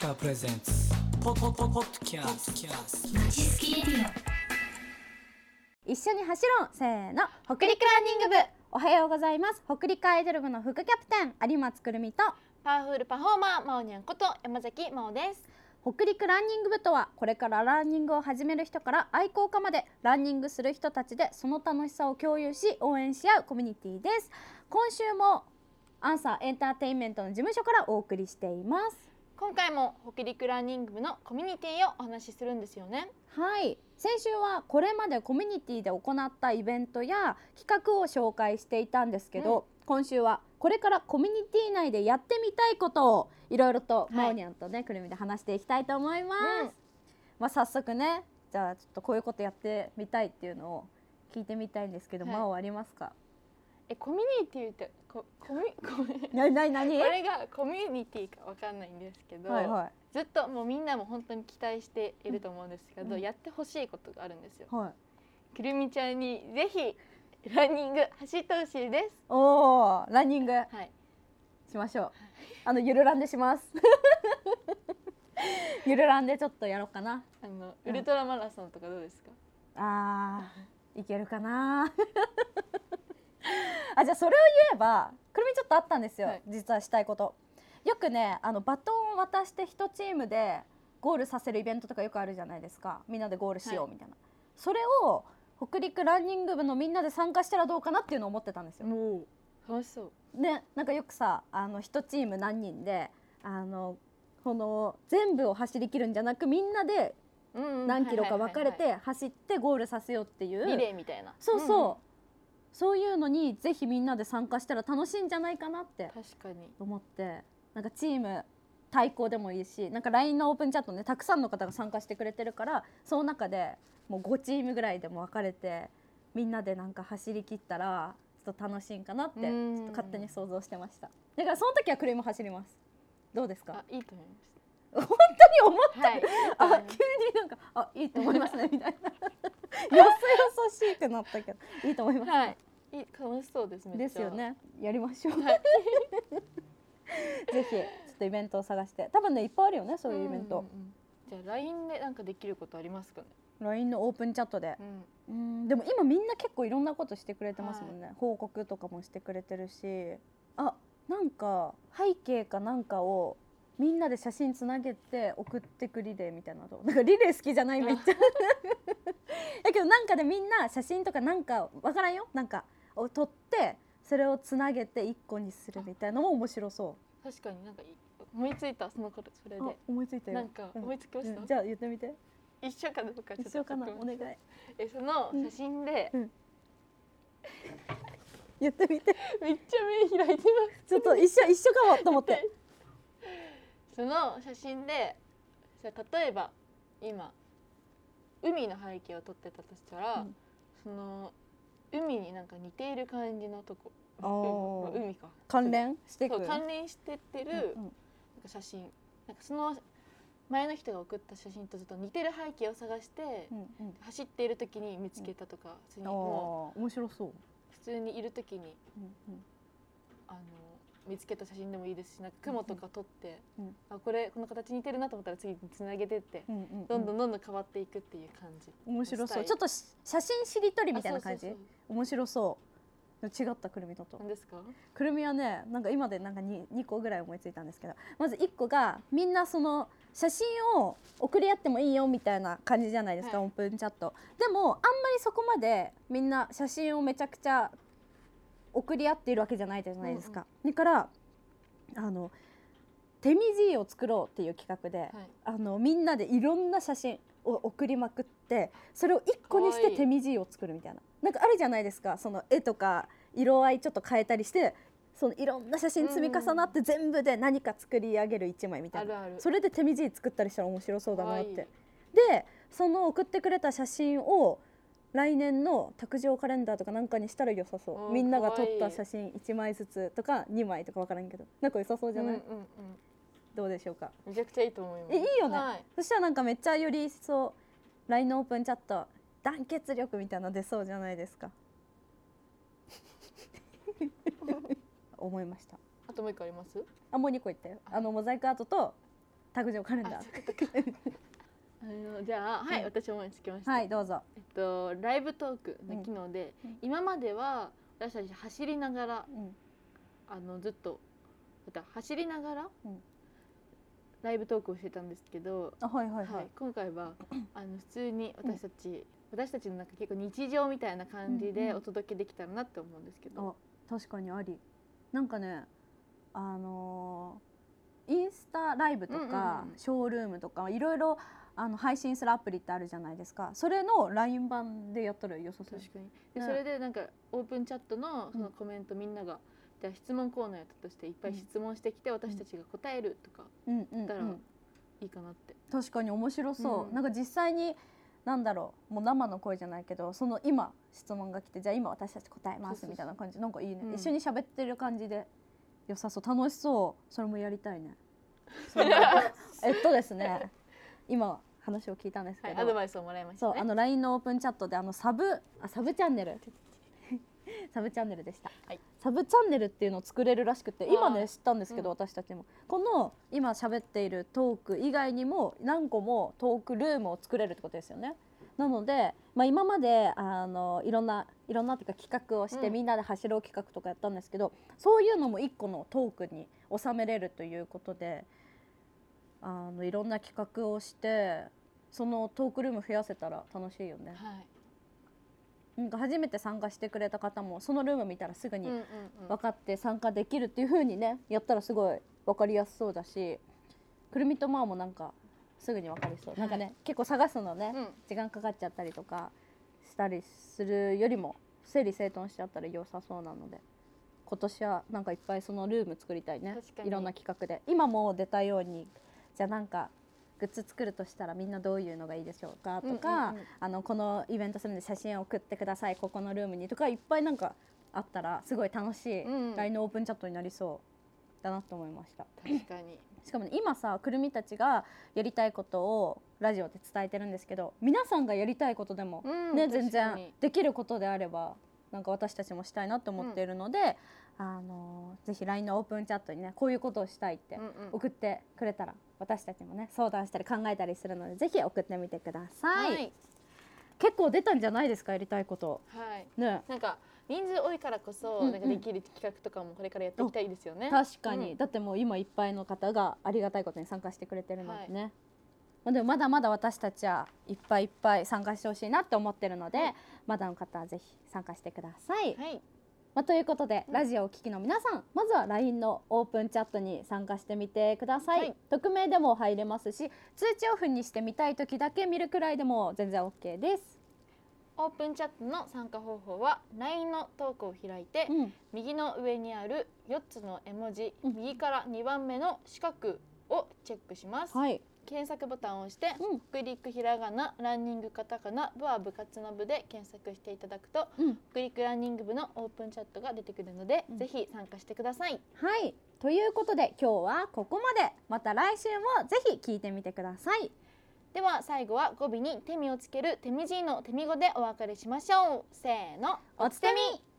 カープレゼンツポポポポッドキャス一緒に走ろう。せーの。北陸ランニング部。おはようございます。北陸アイドル部の副キャプテン有松くるみとパワフルパフォーマーまおにゃんこと山崎まおです。北陸ランニング部とはこれからランニングを始める人から愛好家までランニングする人たちでその楽しさを共有し応援し合うコミュニティです。今週もアンサーエンターテインメントの事務所からお送りしています今回も北陸ランニング部のコミュニティをお話しするんですよね。はい。先週はこれまでコミュニティで行ったイベントや企画を紹介していたんですけど、今週はこれからコミュニティ内でやってみたいことをいろいろとい。マオニャンとねくるみで話していきたいと思います、うん。まあ早速ねじゃあちょっとこういうことやってみたいっていうのを聞いてみたいんですけど、はい。マオありますか？えコミュニティってこコミコミこなになになにれがコミュニティかわかんないんですけど、はいはい。ずっともうみんなも本当に期待していると思うんですけど、うん。やってほしいことがあるんですよ。はい。くるみちゃんにぜひランニング走ってほしいです。おーランニング。はい。しましょう。あのゆるランでします。ゆるランでちょっとやろうかな。あのうんウルトラマラソンとかどうですか、あーいけるかな あじゃあそれを言えばくるみちょっとあったんですよ、はい。実はしたいこと。よくねあのバトンを渡して1チームでゴールさせるイベントとかよくあるじゃないですか。みんなでゴールしようはい。みたいな、それを北陸ランニング部のみんなで参加したらどうかなっていうのを思ってたんですよ。楽しそう。ねなんかよくさあの1チーム何人であのこの全部を走りきるんじゃなくみんなで何キロか分かれはいはいはい。て走ってゴールさせようっていう。リレーみたいな。そうそう、んんそういうのにぜひみんなで参加したら楽しいんじゃないかなって確かに。思ってなんかチーム対抗でもいいしなんか LINE のオープンチャットねたくさんの方が参加してくれてるからその中でもう5チームぐらいでも分かれてみんなでなんか走り切ったらちょっと楽しいんかなってちょうんっと勝手に想像してました。だからその時はクレーム走ります。どうですか？あいいと思いまし 本当に思った。はいあ急になんかあいいと思いますねみたいな よそよそしくなったけどいいと思います、はい。いい楽しそうですめっちゃ。ですよね。やりましょう、はい。ぜひちょっとイベントを探して。多分ねいっぱいあるよねそういうイベント、んんうんじゃあ LINE でなんかできることありますかね？LINE のオープンチャットで。うん。うんでも今みんな結構いろんなことしてくれてますもんね、報告とかもしてくれてるし。あなんか背景かなんかをみんなで写真つなげて送ってくリレーみたいなのなんかリレー好きじゃない？めっちゃ。だけどなんかでみんな写真とかなんかわからんよ？なんかを撮ってそれをつなげて一個にするみたいなのも面白そ確かになんかい思いついたそのことそれで。思いついたよ。なんかうん。思いつきました？うん。じゃあ言ってみて。一緒かどうかちょっと一緒かなお願い。えその写真で言ってみて。めっちゃ目開いてます。ちょっと一緒一緒かもと思って その写真で例えば今海の背景を撮ってたとしたら、うん。その海になんか似ている感じのとこ海か。関連していく関連してってる、うんなんか写真。なんかその前の人が送った写真とちょっと似てる背景を探して、うんうん。走っている時に見つけたとか、普通にあもあ面白そう、う。普通にいる時にうんうん。あの見つけた写真でもいいですしなんか雲とか撮って、うんあこれこの形似てるなと思ったら次につなげてって、うんうんどんどんどんどん変わっていくっていう感じ。面白そう。ちょっとし写真しりとりみたいな感じ？面白そう。違ったくるみとと何ですか？くるみはねなんか今でなんか 2, 2個ぐらい思いついたんですけどまず1個がみんなその写真を送り合ってもいいよみたいな感じじゃないですか、はい。オープンチャット。でもあんまりそこまでみんな写真をめちゃくちゃ送り合っているわけじゃないじゃないですか、だからあの手短を作ろうっていう企画で、はい。あのみんなでいろんな写真を送りまくってそれを一個にして手かわいい短を作るみたいな。なんかあるじゃないですか。その絵とか色合いちょっと変えたりしてそのいろんな写真積み重なって全部で何か作り上げる一枚みたいな。あるある。それで手短作ったりしたら面白そうだなって。でその送ってくれた写真を来年の卓上カレンダーとかなんかにしたら良さそう。みんなが撮った写真1枚ずつとか2枚とか分からんけど。なんか良さそうじゃない、うんうんうん。どうでしょうか？めちゃくちゃいいと思います。えいいよね。はい。そしたらなんかめっちゃより一層 LINE のオープンチャット団結力みたいなの出そうじゃないですか。思いました。あともう一個あります？あもう2個言ったよ。あ。のモザイクアートと卓上カレンダあーあのじゃあはい、うん。私思いつきました、はいどうぞ、えっとライブトークの機能で、うん。今までは私たち走りながらうん。あのずっとまた走りながら、うん。ライブトークをしてたんですけど、あはいはいははいい、今回は あの普通に私たち、私たちのなんか結構日常みたいな感じでお届けできたらなって思うんですけど、あ確かにあり。なんかねあのーインスタライブとか、ショールームとかいろいろあの配信するアプリってあるじゃないですか。それの LINE 版でやったら良さそう。確かに。で、ねそれでなんかオープンチャットのそのうんコメントみんなが、じゃあ質問コーナーやったとしていっぱい質問してきて私たちが答えるとかだったらうんいいかなって、確かに面白そう、うん。なんか実際になんだろうもう生の声じゃないけどその今質問が来てじゃあ今私たち答えますみたいな感じ。なんかいいね、うん。一緒に喋ってる感じで良さそう。楽しそう。それもやりたいね。えっとですね。今話を聞いたんですけはい、ど、アドバイスをもらいましたね。そうあの LINE のオープンチャットであのサブあサブチャンネル。サブチャンネルでした、はい。サブチャンネルっていうのを作れるらしくて今はいね知ったんですけど、うん。私たちも。この今喋っているトーク以外にも何個もトークルームを作れるってことですよね。なので、まあ、今まであのいろんないろんなっていうか企画をして、うん。みんなで走ろう企画とかやったんですけどそういうのも一個のトークに収めれるということであのいろんな企画をしてそのトークルーム増やせたら楽しいよね。はい。なんか初めて参加してくれた方もそのルーム見たらすぐに分かって参加できるっていう風にねやったらすごい分かりやすそうだしくるみとまーもなんかすぐに分かりそう、なんかね結構探すのね、うん。時間かかっちゃったりとかしたりするよりも整理整頓しちゃったら良さそうなので今年はなんかいっぱいそのルーム作りたいね。いろんな企画で。今も出たようにじゃあなんかグッズ作るとしたらみんなどういうのがいいでしょうか？とか、うんうん。うんあのこのイベントするんで写真を送ってください。ここのルームにとかいっぱいなんかあったらすごい楽しいうん。LINE のオープンチャットになりそうだなと思いました。確かに。しかもね今さくるみたちがやりたいことをラジオで伝えてるんですけど皆さんがやりたいことでも、うんね全然できることであればなんか私たちもしたいなと思っているので、あのぜひ LINE のオープンチャットにねこういうことをしたいってうんうん。送ってくれたら私たちもね相談したり考えたりするのでぜひ送ってみてください、はい。結構出たんじゃないですかやりたいこと。はい。ね。なんか人数多いからこそ、うんうん。なんかできる企画とかもこれからやっていきたいですよね。確かに、うん。だってもう今いっぱいの方がありがたいことに参加してくれてるのでね、まあでもまだまだ私たちはいっぱいいっぱい参加してほしいなって思ってるので、はい。まだの方はぜひ参加してください。はい、まあ、ということで、ラジオをお聞きの皆さんまずは LINE のオープンチャットに参加してみてください、はい。匿名でも入れますし通知オフにして見たい時だけ見るくらいでも全然 OK です。オープンチャットの参加方法は LINE のトークを開いて、うん、右の上にある4つの絵文字、うん。右から2番目の四角をチェックします、はい、検索ボタンを押して、うん。北陸ひらがなランニングカタカナ部は部活の部で検索していただくとうん、北陸ランニング部のオープンチャットが出てくるので、うん。ぜひ参加してください。はい。ということで今日はここまで。また来週もぜひ聞いてみてください。では最後は語尾に手みをつける手みじいの手み語でお別れしましょう。せーの。おつてみ